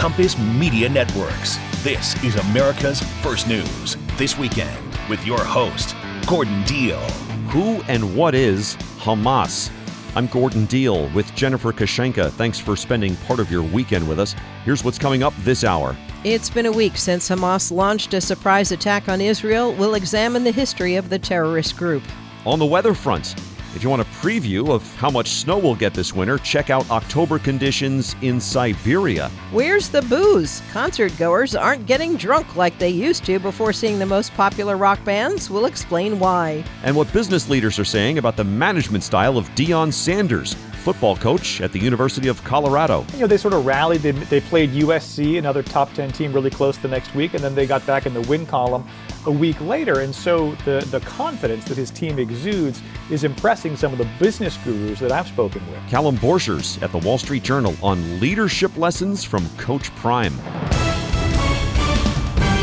Compass Media Networks. This is America's First News. This weekend with your host, Gordon Deal. Who and what is Hamas? I'm Gordon Deal with Jennifer Kashenka. Thanks for spending part of your weekend with us. Here's what's coming up this hour. It's been a week since Hamas launched a surprise attack on Israel. We'll examine the history of the terrorist group. On the weather front, if you want a preview of how much snow we'll get this winter, check out October conditions in Siberia. Where's the booze? Concert goers aren't getting drunk like they used to before seeing the most popular rock bands. We'll explain why. And what business leaders are saying about the management style of Deion Sanders football coach at the University of Colorado. You know, they sort of rallied. They, they played USC, another top 10 team, really close the next week, and then they got back in the win column a week later. And so the, the confidence that his team exudes is impressing some of the business gurus that I've spoken with. Callum Borchers at the Wall Street Journal on leadership lessons from Coach Prime.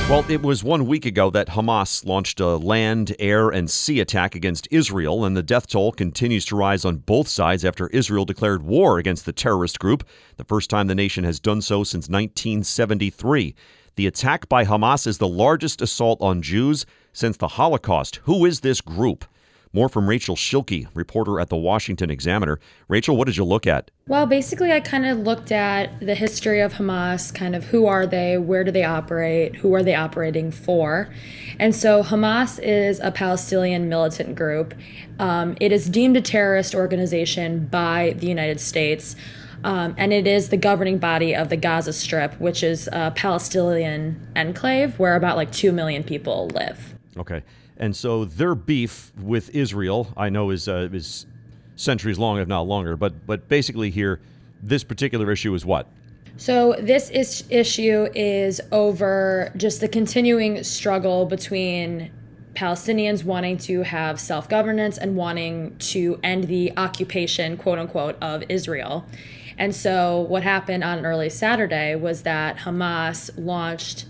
Well, it was one week ago that Hamas launched a land, air, and sea attack against Israel, and the death toll continues to rise on both sides after Israel declared war against the terrorist group, the first time the nation has done so since 1973. The attack by Hamas is the largest assault on Jews since the Holocaust. Who is this group? More from Rachel Schilke, reporter at the Washington Examiner. Rachel, what did you look at? Well, basically, I kind of looked at the history of Hamas, kind of who are they, where do they operate, who are they operating for. And so Hamas is a Palestinian militant group. Um, it is deemed a terrorist organization by the United States. Um, and it is the governing body of the Gaza Strip, which is a Palestinian enclave where about like 2 million people live. Okay. And so their beef with Israel, I know, is uh, is centuries long, if not longer. But but basically, here, this particular issue is what. So this is, issue is over just the continuing struggle between Palestinians wanting to have self governance and wanting to end the occupation, quote unquote, of Israel. And so, what happened on early Saturday was that Hamas launched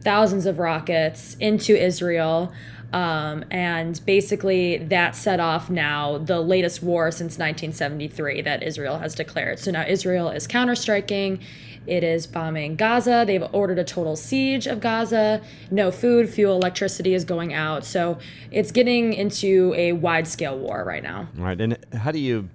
thousands of rockets into Israel. Um, and basically, that set off now the latest war since 1973 that Israel has declared. So now Israel is counterstriking. It is bombing Gaza. They've ordered a total siege of Gaza. No food, fuel, electricity is going out. So it's getting into a wide scale war right now. Right. And how do you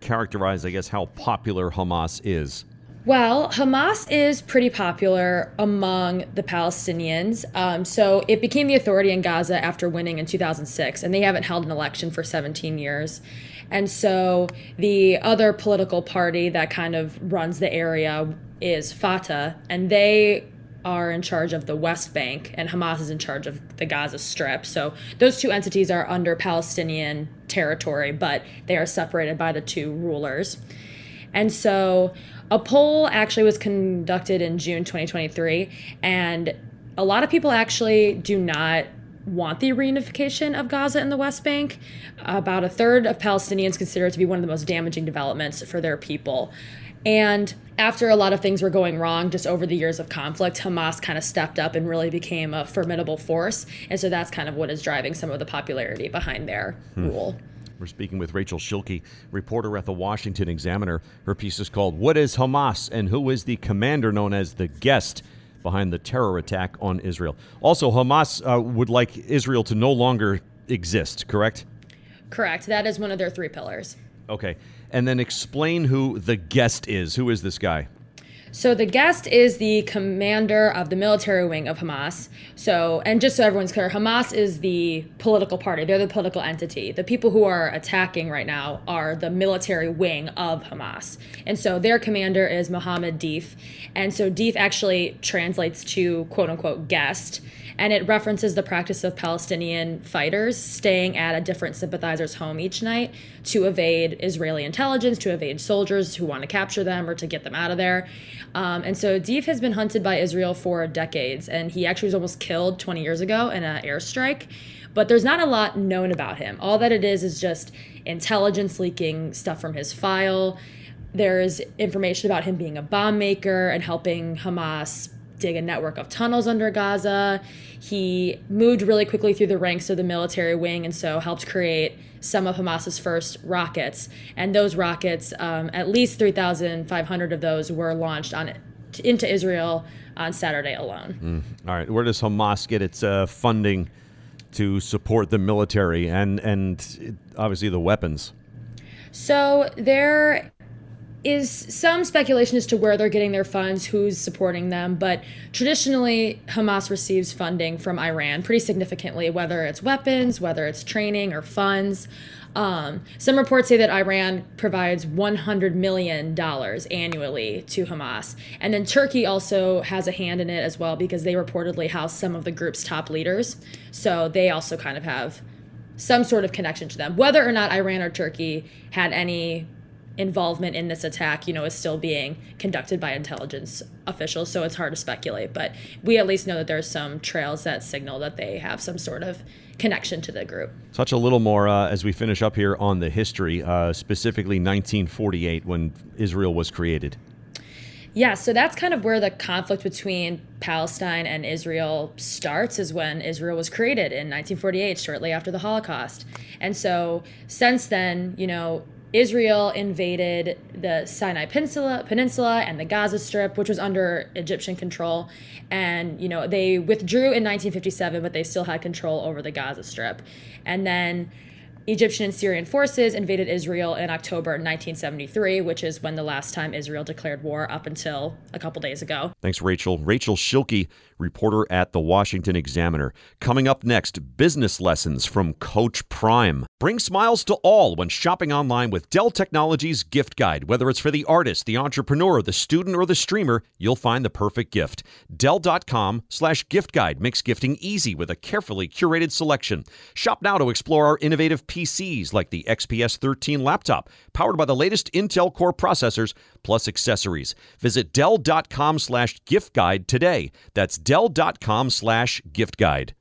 characterize, I guess, how popular Hamas is? Well, Hamas is pretty popular among the Palestinians. Um, so it became the authority in Gaza after winning in 2006, and they haven't held an election for 17 years. And so the other political party that kind of runs the area is Fatah, and they are in charge of the West Bank, and Hamas is in charge of the Gaza Strip. So those two entities are under Palestinian territory, but they are separated by the two rulers. And so a poll actually was conducted in June 2023, and a lot of people actually do not want the reunification of Gaza and the West Bank. About a third of Palestinians consider it to be one of the most damaging developments for their people. And after a lot of things were going wrong just over the years of conflict, Hamas kind of stepped up and really became a formidable force. And so that's kind of what is driving some of the popularity behind their hmm. rule. We're speaking with Rachel Schilke, reporter at the Washington Examiner. Her piece is called What is Hamas and Who is the Commander Known as the Guest Behind the Terror Attack on Israel? Also, Hamas uh, would like Israel to no longer exist, correct? Correct. That is one of their three pillars. Okay. And then explain who the guest is. Who is this guy? So the guest is the commander of the military wing of Hamas. So, and just so everyone's clear, Hamas is the political party. They're the political entity. The people who are attacking right now are the military wing of Hamas. And so their commander is Mohammed Deif. And so Deif actually translates to quote unquote guest and it references the practice of Palestinian fighters staying at a different sympathizer's home each night to evade Israeli intelligence, to evade soldiers who want to capture them or to get them out of there. Um, and so Deif has been hunted by Israel for decades, and he actually was almost killed 20 years ago in an airstrike. But there's not a lot known about him. All that it is is just intelligence leaking stuff from his file. There's information about him being a bomb maker and helping Hamas dig a network of tunnels under Gaza. He moved really quickly through the ranks of the military wing and so helped create some of Hamas's first rockets. And those rockets, um, at least 3,500 of those were launched on into Israel on Saturday alone. Mm. All right, where does Hamas get its uh, funding to support the military and and obviously the weapons? So there is some speculation as to where they're getting their funds, who's supporting them, but traditionally Hamas receives funding from Iran pretty significantly, whether it's weapons, whether it's training or funds. Um, some reports say that Iran provides $100 million annually to Hamas. And then Turkey also has a hand in it as well because they reportedly house some of the group's top leaders. So they also kind of have some sort of connection to them. Whether or not Iran or Turkey had any involvement in this attack, you know, is still being conducted by intelligence officials, so it's hard to speculate. But we at least know that there's some trails that signal that they have some sort of connection to the group. Touch a little more uh, as we finish up here on the history, uh, specifically 1948 when Israel was created. Yeah, so that's kind of where the conflict between Palestine and Israel starts, is when Israel was created in 1948, shortly after the Holocaust. And so since then, you know, Israel invaded the Sinai Peninsula, Peninsula and the Gaza Strip, which was under Egyptian control. And, you know, they withdrew in 1957, but they still had control over the Gaza Strip. And then Egyptian and Syrian forces invaded Israel in October 1973, which is when the last time Israel declared war up until a couple days ago. Thanks, Rachel. Rachel Schilke, reporter at the Washington Examiner. Coming up next, business lessons from Coach Prime. Bring smiles to all when shopping online with Dell Technologies Gift Guide. Whether it's for the artist, the entrepreneur, the student, or the streamer, you'll find the perfect gift. Dell.com slash gift guide makes gifting easy with a carefully curated selection. Shop now to explore our innovative PCs like the XPS 13 laptop, powered by the latest Intel Core processors, plus accessories. Visit Dell.com slash gift guide today. That's Dell.com slash gift guide.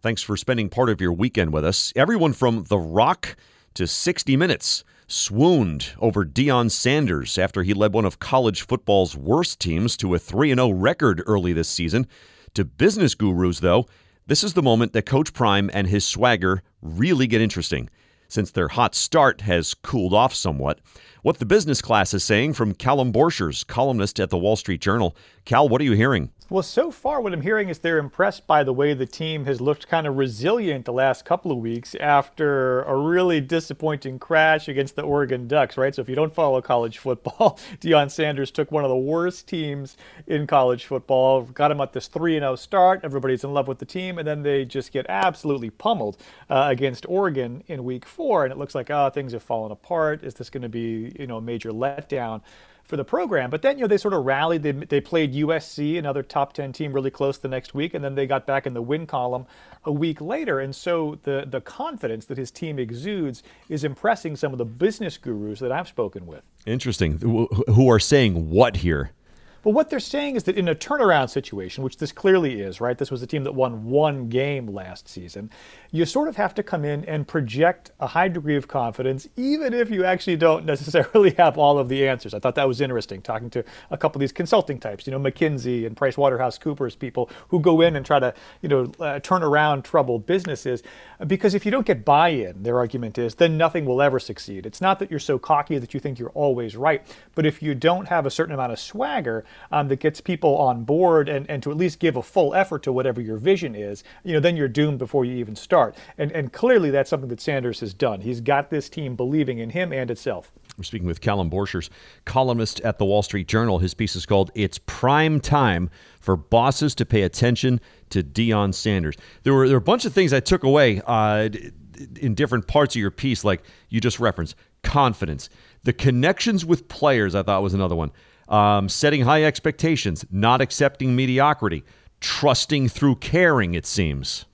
Thanks for spending part of your weekend with us. Everyone from The Rock to 60 Minutes swooned over Deion Sanders after he led one of college football's worst teams to a 3 0 record early this season. To business gurus, though, this is the moment that Coach Prime and his swagger really get interesting, since their hot start has cooled off somewhat. What the business class is saying from Callum Borchers, columnist at the Wall Street Journal. Cal, what are you hearing? Well, so far, what I'm hearing is they're impressed by the way the team has looked kind of resilient the last couple of weeks after a really disappointing crash against the Oregon Ducks, right? So, if you don't follow college football, Deion Sanders took one of the worst teams in college football, got him at this 3 0 start. Everybody's in love with the team, and then they just get absolutely pummeled uh, against Oregon in week four. And it looks like, oh, things have fallen apart. Is this going to be, you know, a major letdown? For the program. But then, you know, they sort of rallied. They, they played USC, another top 10 team, really close the next week, and then they got back in the win column a week later. And so the, the confidence that his team exudes is impressing some of the business gurus that I've spoken with. Interesting. Who are saying what here? But what they're saying is that in a turnaround situation, which this clearly is, right? This was a team that won one game last season. You sort of have to come in and project a high degree of confidence, even if you actually don't necessarily have all of the answers. I thought that was interesting, talking to a couple of these consulting types, you know, McKinsey and Price Waterhouse Coopers people who go in and try to, you know, uh, turn around troubled businesses. Because if you don't get buy-in, their argument is, then nothing will ever succeed. It's not that you're so cocky that you think you're always right, but if you don't have a certain amount of swagger, um, that gets people on board and, and to at least give a full effort to whatever your vision is, you know, then you're doomed before you even start. And, and clearly that's something that Sanders has done. He's got this team believing in him and itself. We're speaking with Callum Borchers, columnist at the Wall Street Journal. His piece is called It's Prime Time for Bosses to Pay Attention to Deion Sanders. There were, there were a bunch of things I took away uh, in different parts of your piece, like you just referenced confidence. The connections with players, I thought was another one um, setting high expectations, not accepting mediocrity, trusting through caring, it seems.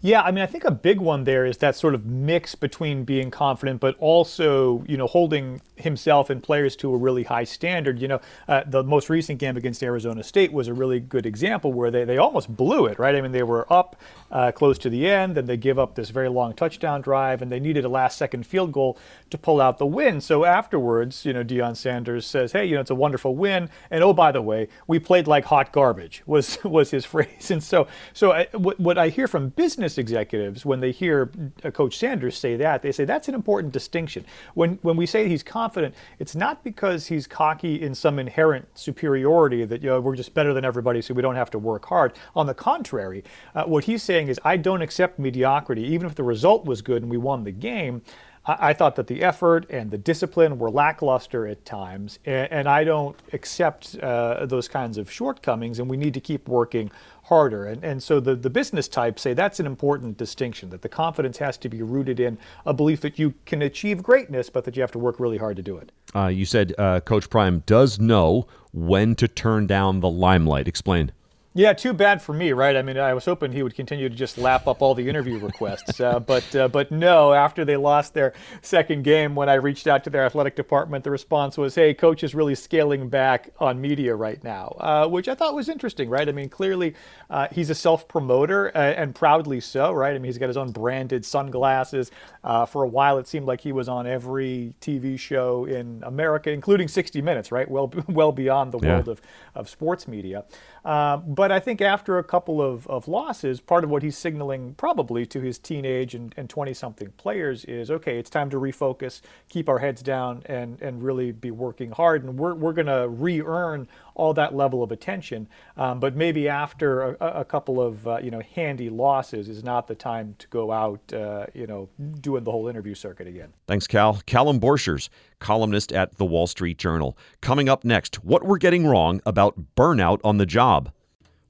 Yeah, I mean, I think a big one there is that sort of mix between being confident, but also, you know, holding himself and players to a really high standard. You know, uh, the most recent game against Arizona State was a really good example where they, they almost blew it, right? I mean, they were up uh, close to the end, and they give up this very long touchdown drive, and they needed a last second field goal to pull out the win. So afterwards, you know, Deion Sanders says, hey, you know, it's a wonderful win. And oh, by the way, we played like hot garbage, was, was his phrase. And so, so I, what, what I hear from business business executives, when they hear Coach Sanders say that, they say that's an important distinction. When when we say he's confident confident, it's not because he's cocky in some inherent superiority that you know we're just better than everybody, so we don't have to work hard. On the contrary, uh, what he's saying is, I don't accept mediocrity, even if the result was good and we won the game. I, thought that the effort and the discipline were lackluster at times, and, and I don't accept uh, those kinds of shortcomings, and we need to keep working harder. And, and so the, the business types say that's an important distinction, that the confidence has to be rooted in a belief that you can achieve greatness, but that you have to work really hard to do it. Uh, you said uh, Coach Prime does know when to turn down the limelight. Explain. Yeah, too bad for me, right? I mean, I was hoping he would continue to just lap up all the interview requests, uh, but uh, but no. After they lost their second game, when I reached out to their athletic department, the response was, "Hey, coach is really scaling back on media right now," uh, which I thought was interesting, right? I mean, clearly uh, he's a self-promoter uh, and proudly so, right? I mean, he's got his own branded sunglasses. Uh, for a while, it seemed like he was on every TV show in America, including 60 Minutes, right? Well, well beyond the yeah. world of of sports media. But but I think after a couple of, of losses, part of what he's signaling probably to his teenage and 20 something players is okay, it's time to refocus, keep our heads down, and, and really be working hard. And we're, we're going to re earn all that level of attention. Um, but maybe after a, a couple of uh, you know handy losses is not the time to go out uh, you know doing the whole interview circuit again. Thanks, Cal. Callum Borchers, columnist at the Wall Street Journal. Coming up next, what we're getting wrong about burnout on the job.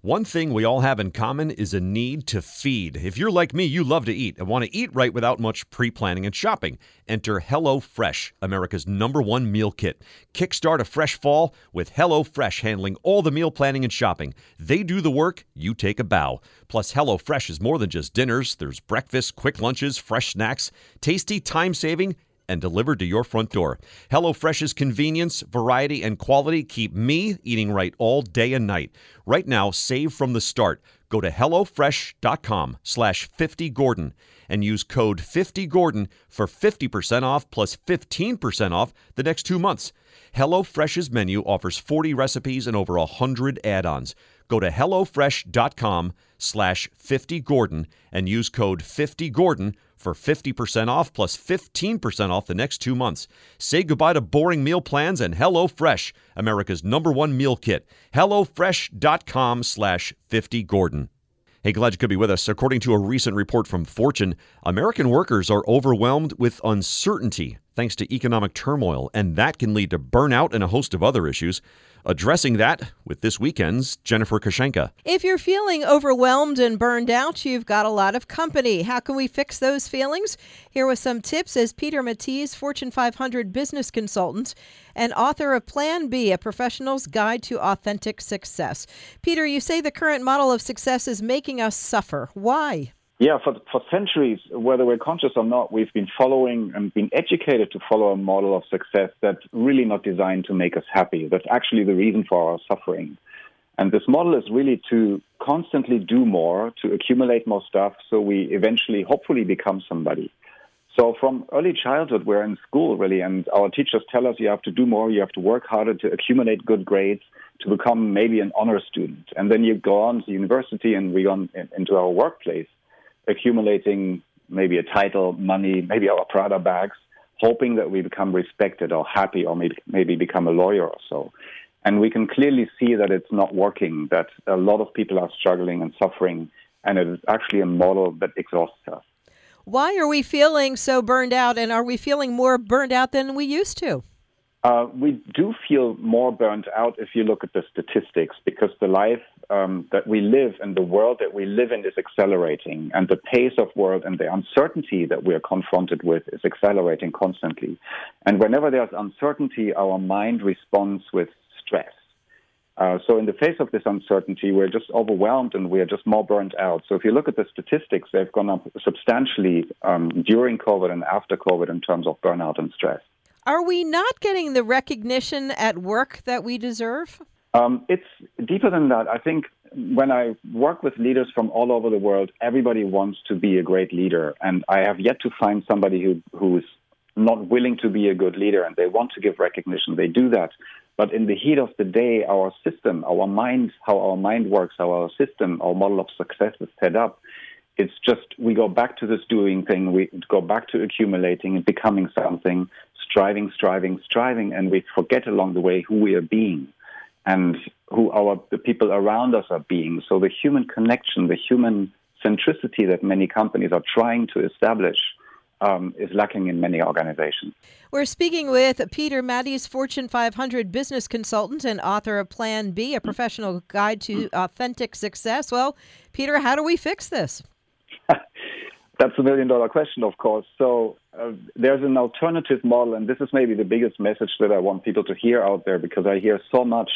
One thing we all have in common is a need to feed. If you're like me, you love to eat and want to eat right without much pre planning and shopping. Enter HelloFresh, America's number one meal kit. Kickstart a fresh fall with HelloFresh handling all the meal planning and shopping. They do the work, you take a bow. Plus, HelloFresh is more than just dinners, there's breakfast, quick lunches, fresh snacks, tasty, time saving, and delivered to your front door. HelloFresh's convenience, variety, and quality keep me eating right all day and night. Right now, save from the start. Go to HelloFresh.com slash 50Gordon and use code 50Gordon for 50% off plus 15% off the next two months. HelloFresh's menu offers 40 recipes and over 100 add-ons. Go to HelloFresh.com slash 50Gordon and use code 50Gordon for 50% off plus 15% off the next two months. Say goodbye to boring meal plans and HelloFresh, America's number one meal kit. HelloFresh.com slash 50Gordon. Hey, glad you could be with us. According to a recent report from Fortune, American workers are overwhelmed with uncertainty thanks to economic turmoil, and that can lead to burnout and a host of other issues addressing that with this weekend's Jennifer Koshenka. If you're feeling overwhelmed and burned out, you've got a lot of company. How can we fix those feelings? Here with some tips as Peter Mattiz, Fortune 500 business consultant and author of Plan B, a professional's guide to authentic success. Peter, you say the current model of success is making us suffer. Why? Yeah, for, for centuries, whether we're conscious or not, we've been following and been educated to follow a model of success that's really not designed to make us happy. That's actually the reason for our suffering. And this model is really to constantly do more, to accumulate more stuff, so we eventually, hopefully, become somebody. So from early childhood, we're in school really, and our teachers tell us you have to do more, you have to work harder to accumulate good grades, to become maybe an honor student. And then you go on to university and we go on into our workplace accumulating maybe a title, money, maybe our Prada bags, hoping that we become respected or happy or maybe, maybe become a lawyer or so. And we can clearly see that it's not working, that a lot of people are struggling and suffering, and it is actually a model that exhausts us. Why are we feeling so burned out, and are we feeling more burned out than we used to? Uh, we do feel more burnt out if you look at the statistics because the life um, that we live in, the world that we live in is accelerating, and the pace of world and the uncertainty that we are confronted with is accelerating constantly. And whenever there's uncertainty, our mind responds with stress. Uh, so, in the face of this uncertainty, we're just overwhelmed and we are just more burnt out. So, if you look at the statistics, they've gone up substantially um, during COVID and after COVID in terms of burnout and stress. Are we not getting the recognition at work that we deserve? Um, it's deeper than that. I think when I work with leaders from all over the world, everybody wants to be a great leader. And I have yet to find somebody who, who's not willing to be a good leader and they want to give recognition. They do that. But in the heat of the day, our system, our mind, how our mind works, how our system, our model of success is set up, it's just we go back to this doing thing. We go back to accumulating and becoming something, striving, striving, striving, and we forget along the way who we are being and who our the people around us are being. So the human connection, the human centricity that many companies are trying to establish um, is lacking in many organizations. We're speaking with Peter Matties, Fortune 500 business consultant and author of Plan B, a professional guide to authentic success. Well, Peter, how do we fix this? That's a million dollar question, of course. So uh, there's an alternative model, and this is maybe the biggest message that I want people to hear out there because I hear so much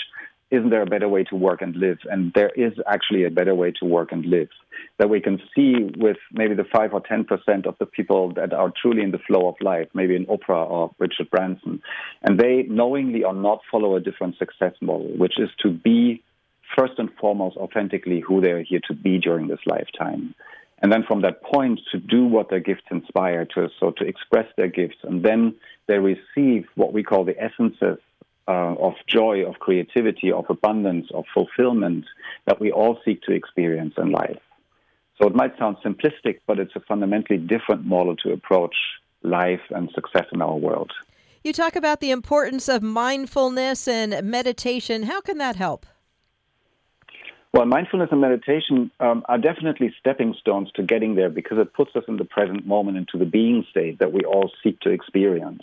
isn't there a better way to work and live? And there is actually a better way to work and live that we can see with maybe the 5 or 10% of the people that are truly in the flow of life, maybe in Oprah or Richard Branson. And they knowingly or not follow a different success model, which is to be first and foremost authentically who they're here to be during this lifetime. And then from that point to do what their gifts inspire to, so to express their gifts. And then they receive what we call the essences uh, of joy, of creativity, of abundance, of fulfillment that we all seek to experience in life. So it might sound simplistic, but it's a fundamentally different model to approach life and success in our world. You talk about the importance of mindfulness and meditation. How can that help? Well, mindfulness and meditation um, are definitely stepping stones to getting there because it puts us in the present moment into the being state that we all seek to experience.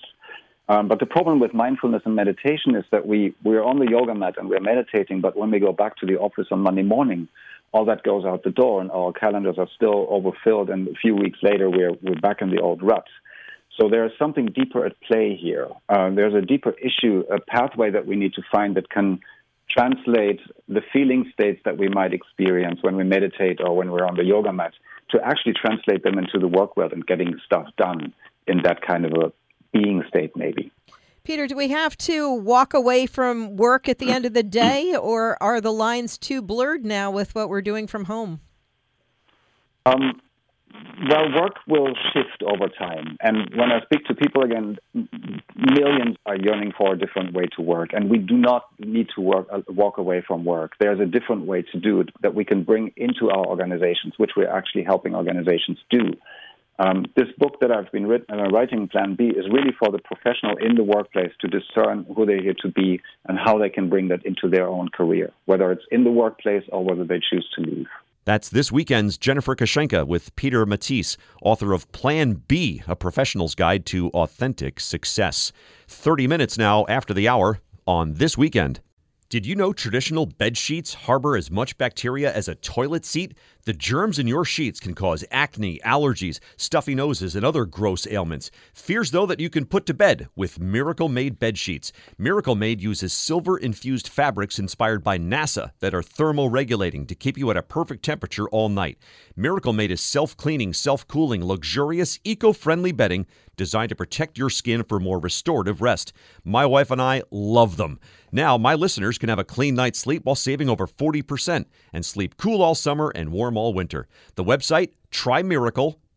Um, but the problem with mindfulness and meditation is that we, we're on the yoga mat and we're meditating, but when we go back to the office on Monday morning, all that goes out the door and our calendars are still overfilled and a few weeks later we're, we're back in the old rut. So there is something deeper at play here. Uh, there's a deeper issue, a pathway that we need to find that can translate the feeling states that we might experience when we meditate or when we're on the yoga mat to actually translate them into the work world and getting stuff done in that kind of a being state, maybe. Peter, do we have to walk away from work at the end of the day, or are the lines too blurred now with what we're doing from home? Um, well, work will shift over time. And when I speak to people again, millions are yearning for a different way to work. And we do not need to work, uh, walk away from work. There's a different way to do it that we can bring into our organizations, which we're actually helping organizations do. Um, this book that I've been written, uh, writing, Plan B, is really for the professional in the workplace to discern who they're here to be and how they can bring that into their own career, whether it's in the workplace or whether they choose to leave. That's this weekend's Jennifer Kashenka with Peter Matisse, author of Plan B, a professional's guide to authentic success. 30 minutes now after the hour on This Weekend. Did you know traditional bed sheets harbor as much bacteria as a toilet seat? The germs in your sheets can cause acne, allergies, stuffy noses, and other gross ailments. Fears, though, that you can put to bed with Miracle Made bed sheets. Miracle Made uses silver infused fabrics inspired by NASA that are thermoregulating to keep you at a perfect temperature all night. Miracle Made is self cleaning, self cooling, luxurious, eco friendly bedding designed to protect your skin for more restorative rest. My wife and I love them. Now, my listeners can have a clean night's sleep while saving over 40% and sleep cool all summer and warm all winter. The website, trymiracle.com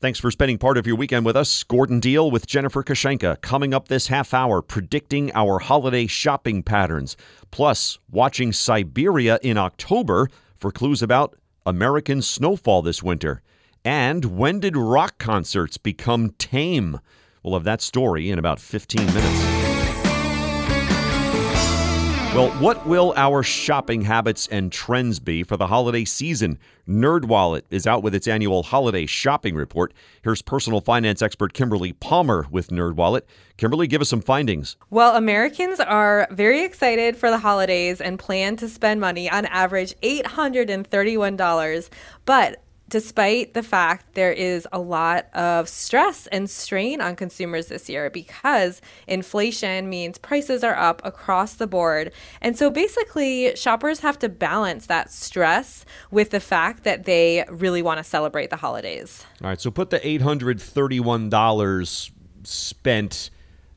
Thanks for spending part of your weekend with us. Gordon Deal with Jennifer Kashenka coming up this half hour, predicting our holiday shopping patterns. Plus, watching Siberia in October for clues about American snowfall this winter. And when did rock concerts become tame? We'll have that story in about 15 minutes. Well, what will our shopping habits and trends be for the holiday season? NerdWallet is out with its annual holiday shopping report. Here's personal finance expert Kimberly Palmer with NerdWallet. Kimberly, give us some findings. Well, Americans are very excited for the holidays and plan to spend money on average $831, but despite the fact there is a lot of stress and strain on consumers this year because inflation means prices are up across the board. And so basically, shoppers have to balance that stress with the fact that they really want to celebrate the holidays. All right, so put the $831 spent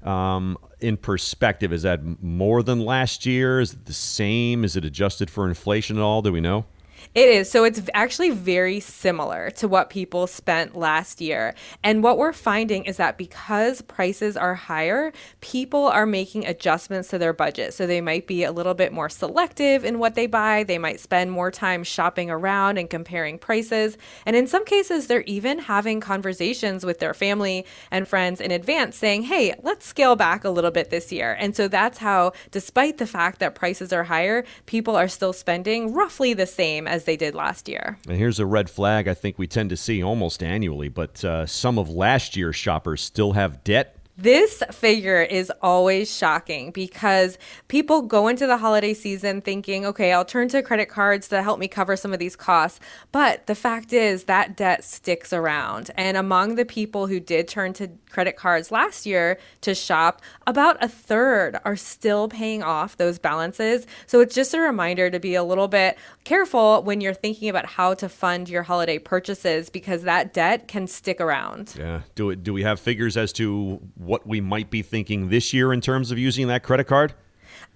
Um, in perspective, is that more than last year? Is it the same? Is it adjusted for inflation at all? Do we know? It is. So it's actually very similar to what people spent last year. And what we're finding is that because prices are higher, people are making adjustments to their budget. So they might be a little bit more selective in what they buy. They might spend more time shopping around and comparing prices. And in some cases, they're even having conversations with their family and friends in advance saying, hey, let's scale back a little bit this year. And so that's how, despite the fact that prices are higher, people are still spending roughly the same as they did last year. And here's a red flag I think we tend to see almost annually, but uh, some of last year's shoppers still have debt this figure is always shocking because people go into the holiday season thinking, okay, I'll turn to credit cards to help me cover some of these costs. But the fact is that debt sticks around. And among the people who did turn to credit cards last year to shop, about a third are still paying off those balances. So it's just a reminder to be a little bit careful when you're thinking about how to fund your holiday purchases because that debt can stick around. Yeah. Do it do we have figures as to what we might be thinking this year in terms of using that credit card?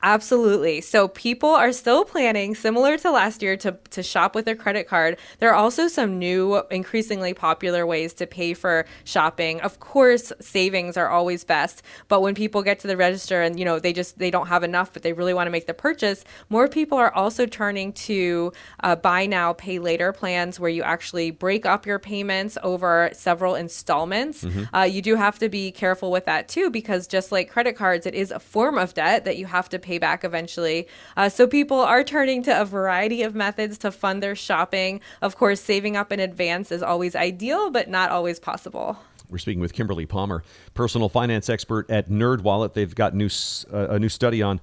Absolutely. So people are still planning, similar to last year, to, to shop with their credit card. There are also some new, increasingly popular ways to pay for shopping. Of course, savings are always best, but when people get to the register and you know they just they don't have enough, but they really want to make the purchase, more people are also turning to uh, buy now, pay later plans where you actually break up your payments over several installments. Mm-hmm. Uh, you do have to be careful with that too, because just like credit cards, it is a form of debt that you have to pay back eventually. Uh, so people are turning to a variety of methods to fund their shopping. Of course, saving up in advance is always ideal, but not always possible. We're speaking with Kimberly Palmer, personal finance expert at NerdWallet. They've got new, uh, a new study on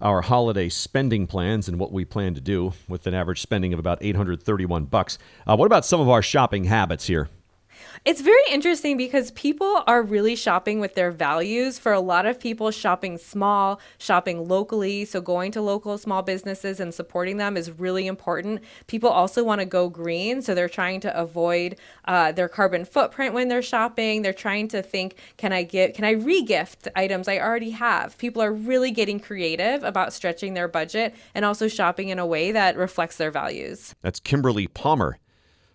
our holiday spending plans and what we plan to do with an average spending of about 831 bucks. Uh, what about some of our shopping habits here? It's very interesting because people are really shopping with their values. For a lot of people, shopping small, shopping locally, so going to local small businesses and supporting them is really important. People also want to go green, so they're trying to avoid uh, their carbon footprint when they're shopping. They're trying to think, can I get, can I regift items I already have? People are really getting creative about stretching their budget and also shopping in a way that reflects their values. That's Kimberly Palmer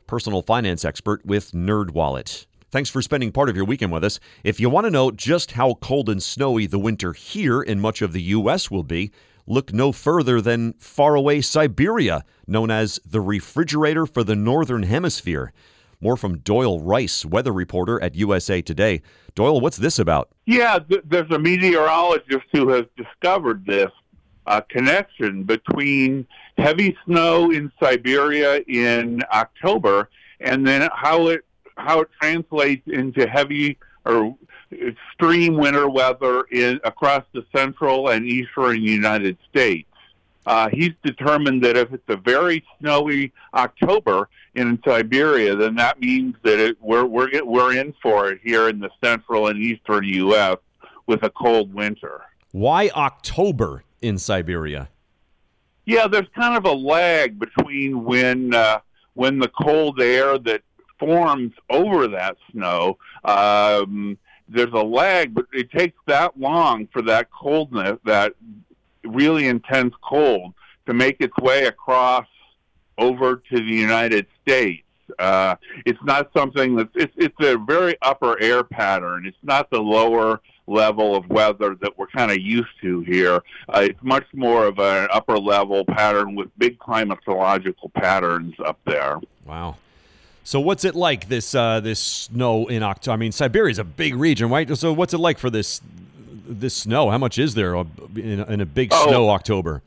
personal finance expert with NerdWallet. Thanks for spending part of your weekend with us. If you want to know just how cold and snowy the winter here in much of the U.S. will be, look no further than faraway Siberia, known as the refrigerator for the Northern Hemisphere. More from Doyle Rice, weather reporter at USA Today. Doyle, what's this about? Yeah, th- there's a meteorologist who has discovered this uh, connection between heavy snow in Siberia in October and then how it how it translates into heavy or extreme winter weather in across the central and eastern United States. Uh, he's determined that if it's a very snowy October in Siberia, then that means that it, we're we're we're in for it here in the central and eastern U.S. with a cold winter. Why October in Siberia? Yeah, there's kind of a lag between when uh, when the cold air that forms over that snow. Um, there's a lag, but it takes that long for that coldness, that really intense cold, to make its way across over to the United States. Uh, it's not something that's it's it's a very upper air pattern. It's not the lower level of weather that we're kind of used to here. Uh, it's much more of an upper level pattern with big climatological patterns up there. Wow. So what's it like this uh, this snow in October? I mean, Siberia is a big region, right? So what's it like for this this snow? How much is there in, in a big oh, snow October?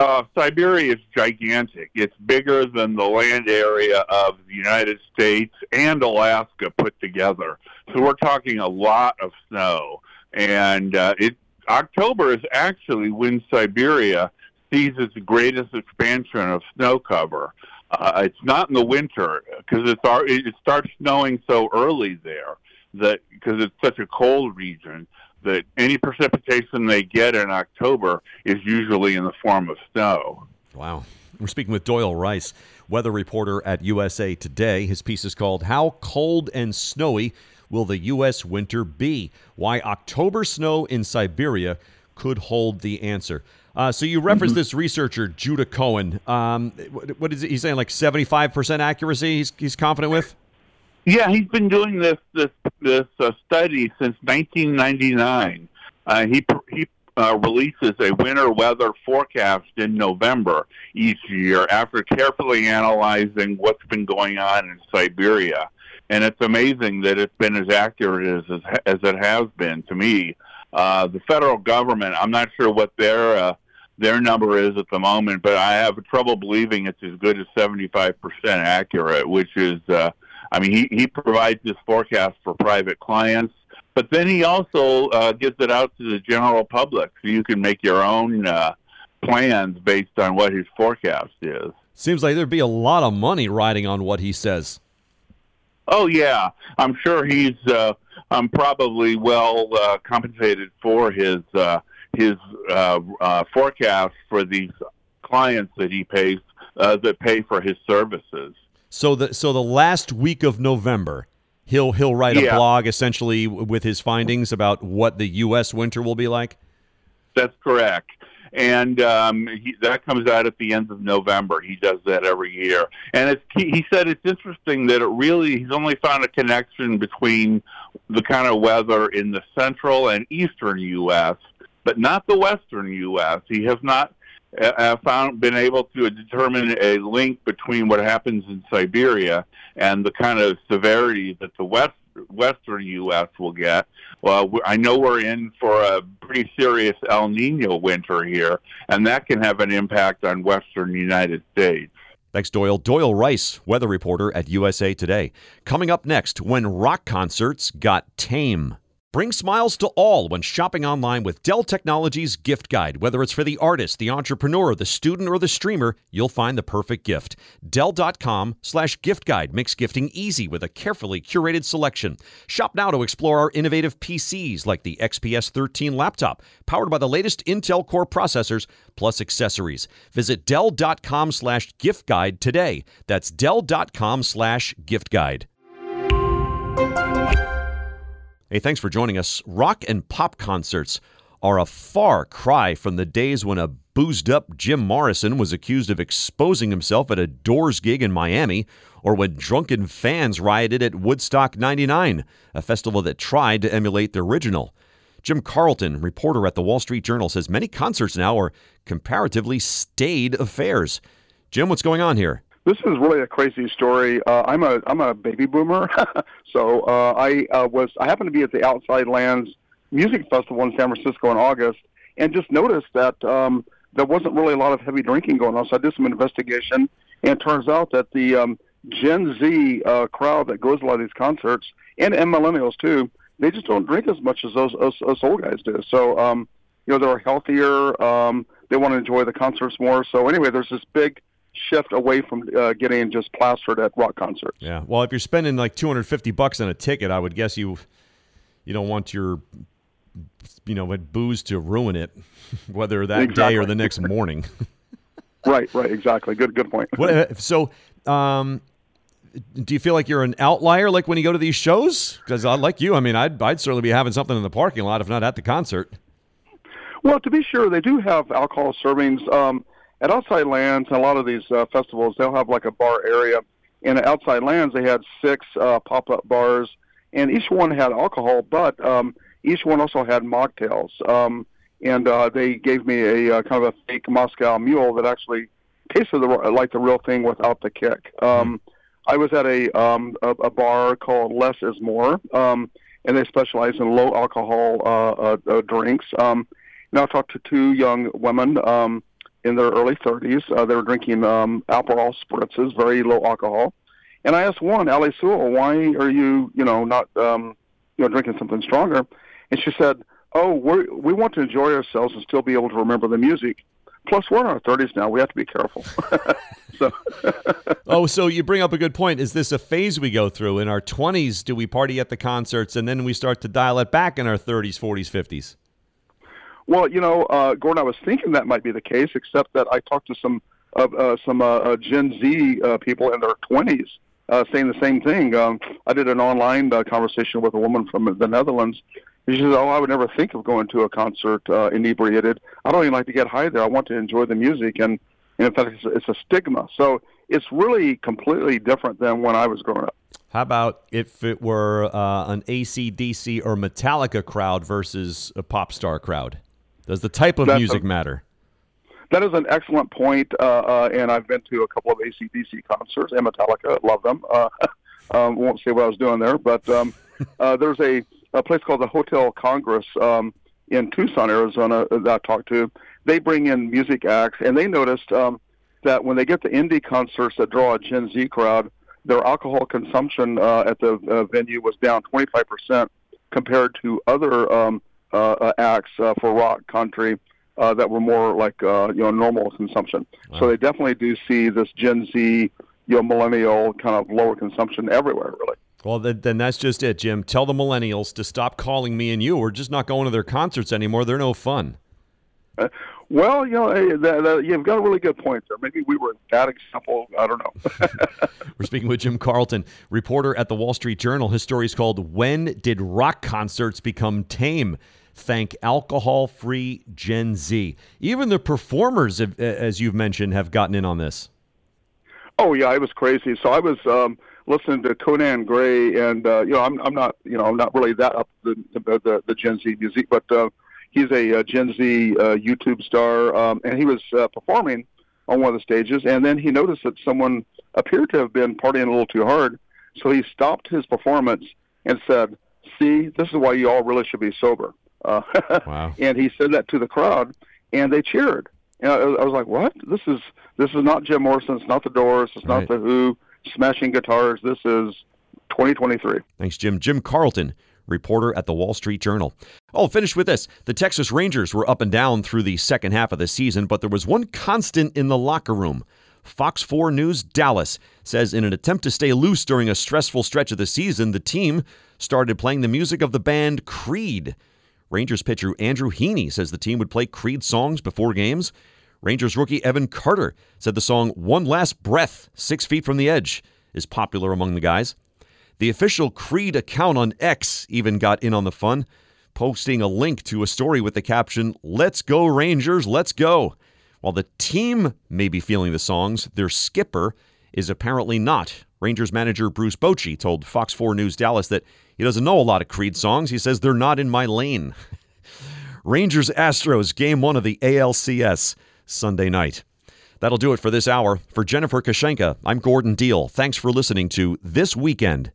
Uh, Siberia is gigantic. It's bigger than the land area of the United States and Alaska put together. So we're talking a lot of snow. And uh, it October is actually when Siberia sees its greatest expansion of snow cover. Uh, it's not in the winter because it's it starts snowing so early there that because it's such a cold region that any precipitation they get in October is usually in the form of snow. Wow. We're speaking with Doyle Rice, weather reporter at USA Today. His piece is called How Cold and Snowy will the U.S. winter be? Why October snow in Siberia could hold the answer. Uh, so you referenced mm-hmm. this researcher Judah Cohen. Um, what, what is he saying? Like seventy-five percent accuracy? He's he's confident with. Yeah, he's been doing this this this uh, study since 1999. Uh, he he uh, releases a winter weather forecast in November each year after carefully analyzing what's been going on in Siberia. And it's amazing that it's been as accurate as as, it has been to me. Uh, the federal government, I'm not sure what their uh, their number is at the moment, but I have trouble believing it's as good as 75% accurate, which is, uh, I mean, he, he provides this forecast for private clients, but then he also uh, gives it out to the general public, so you can make your own uh, plans based on what his forecast is. Seems like there'd be a lot of money riding on what he says. Oh yeah, I'm sure he's uh, um, probably well uh, compensated for his uh, his uh, uh, forecast for these clients that he pays uh, that pay for his services. So the so the last week of November, he'll he'll write yeah. a blog essentially with his findings about what the U.S. winter will be like. That's correct and um, he, that comes out at the end of November. He does that every year, and it's, he, he said it's interesting that it really he's only found a connection between the kind of weather in the central and eastern U.S., but not the western U.S. He has not uh, uh, found been able to determine a link between what happens in Siberia and the kind of severity that the west western U.S. will get. Well, I know we're in for a pretty serious El Nino winter here, and that can have an impact on western United States. Thanks, Doyle. Doyle Rice, weather reporter at USA Today. Coming up next, when rock concerts got tame. Bring smiles to all when shopping online with Dell Technologies Gift Guide. Whether it's for the artist, the entrepreneur, the student, or the streamer, you'll find the perfect gift. Dell.com slash gift guide makes gifting easy with a carefully curated selection. Shop now to explore our innovative PCs like the XPS 13 laptop, powered by the latest Intel Core processors, plus accessories. Visit Dell.com slash gift guide today. That's Dell.com slash gift guide. Hey, thanks for joining us. Rock and pop concerts are a far cry from the days when a boozed up Jim Morrison was accused of exposing himself at a Doors gig in Miami, or when drunken fans rioted at Woodstock 99, a festival that tried to emulate the original. Jim Carlton, reporter at the Wall Street Journal, says many concerts now are comparatively staid affairs. Jim, what's going on here? This is really a crazy story. Uh, I'm a I'm a baby boomer, so uh, I uh, was I happened to be at the Outside Lands Music Festival in San Francisco in August, and just noticed that um, there wasn't really a lot of heavy drinking going on. So I did some investigation, and it turns out that the um, Gen Z uh, crowd that goes to a lot of these concerts, and, and millennials too, they just don't drink as much as those us, us old guys do. So um, you know they're healthier. Um, they want to enjoy the concerts more. So anyway, there's this big shift away from uh, getting just plastered at rock concerts. Yeah. Well, if you're spending like 250 bucks on a ticket, I would guess you you don't want your you know booze to ruin it, whether that exactly. day or the next morning. right. Right. Exactly. Good. Good point. what, uh, so. Um, do you feel like you're an outlier like when you go to these shows because uh, like you i mean I'd, I'd certainly be having something in the parking lot if not at the concert well to be sure they do have alcohol servings um, at Outside Lands a lot of these uh, festivals, they'll have like a bar area. And at Outside Lands, they had six uh, pop-up bars, and each one had alcohol, but um, each one also had mocktails. Um, and uh, they gave me a uh, kind of a fake Moscow Mule that actually tasted the, like the real thing without the kick. Um, I was at a, um, a a bar called Less Is More, um, and they specialize in low alcohol uh, uh, uh, drinks. Um, and I talked to two young women. Um, in their early 30s. Uh, they were drinking um, Aperol spritzes, very low alcohol. And I asked one, Ali Sewell, why are you, you know, not, um, you know, drinking something stronger? And she said, oh, we we want to enjoy ourselves and still be able to remember the music. Plus, we're in our 30s now. We have to be careful. so. oh, so you bring up a good point. Is this a phase we go through? In our 20s, do we party at the concerts and then we start to dial it back in our 30s, 40s, 50s? Well, you know, uh, Gordon, I was thinking that might be the case, except that I talked to some of uh, some uh, uh, Gen Z uh, people in their 20s uh, saying the same thing. Um, I did an online uh, conversation with a woman from the Netherlands. She says, "Oh, I would never think of going to a concert uh, inebriated. I don't even like to get high there. I want to enjoy the music, and, and in fact, it's, it's a stigma. So it's really completely different than when I was growing up." How about if it were uh, an ACDC or Metallica crowd versus a pop star crowd? Does the type of That's music a- matter? That is an excellent point, uh, uh, and I've been to a couple of ACDC concerts and Metallica. Love them. Uh, um, won't say what I was doing there, but um, uh, there's a, a place called the Hotel Congress um, in Tucson, Arizona that I talked to. They bring in music acts, and they noticed um, that when they get the indie concerts that draw a Gen Z crowd, their alcohol consumption uh, at the uh, venue was down 25% compared to other um, uh, uh, acts uh, for rock country uh, that were more like uh, you know normal consumption. So they definitely do see this Gen Z, you know, millennial kind of lower consumption everywhere, really. Well, then, that's just it, Jim. Tell the millennials to stop calling me and you. We're just not going to their concerts anymore. They're no fun. Well, you know, hey, that, that, you've got a really good point there. Maybe we were that example. I don't know. We're speaking with Jim Carlton, reporter at the Wall Street Journal. His story is called When Did Rock Concerts Become Tame? Thank alcohol free Gen Z. Even the performers, as you've mentioned, have gotten in on this. Oh yeah, it was crazy. So I was um, listening to Conan Gray, and uh, you know, I'm I'm not you know I'm not really that up the the, the, Gen Z music, but uh, he's a, uh Gen Z uh, YouTube star, um, and he was uh, performing on one of the stages, and then he noticed that someone appeared to have been partying a little too hard, so he stopped his performance and said, "See, this is why you all really should be sober." Uh, Wow. and he said that to the crowd, and they cheered. And I, I was like, "What? This is this is not Jim Morrison. It's not the Doors. It's Right. not the Who smashing guitars. This is 2023." Thanks, Jim. Jim Carlton, reporter at the Wall Street Journal. Oh, finish with this. The Texas Rangers were up and down through the second half of the season, but there was one constant in the locker room. Fox 4 News Dallas says in an attempt to stay loose during a stressful stretch of the season, the team started playing the music of the band Creed. Rangers pitcher Andrew Heaney says the team would play Creed songs before games. Rangers rookie Evan Carter said the song One Last Breath, Six Feet from the Edge, is popular among the guys. The official Creed account on X even got in on the fun, posting a link to a story with the caption, Let's go, Rangers, let's go. While the team may be feeling the songs, their skipper is apparently not. Rangers manager Bruce Bochy told Fox 4 News Dallas that he doesn't know a lot of Creed songs. He says they're not in my lane. Rangers Astros, game one of the ALCS, Sunday night. That'll do it for this hour. For Jennifer Kushinka, I'm Gordon Deal. Thanks for listening to This Weekend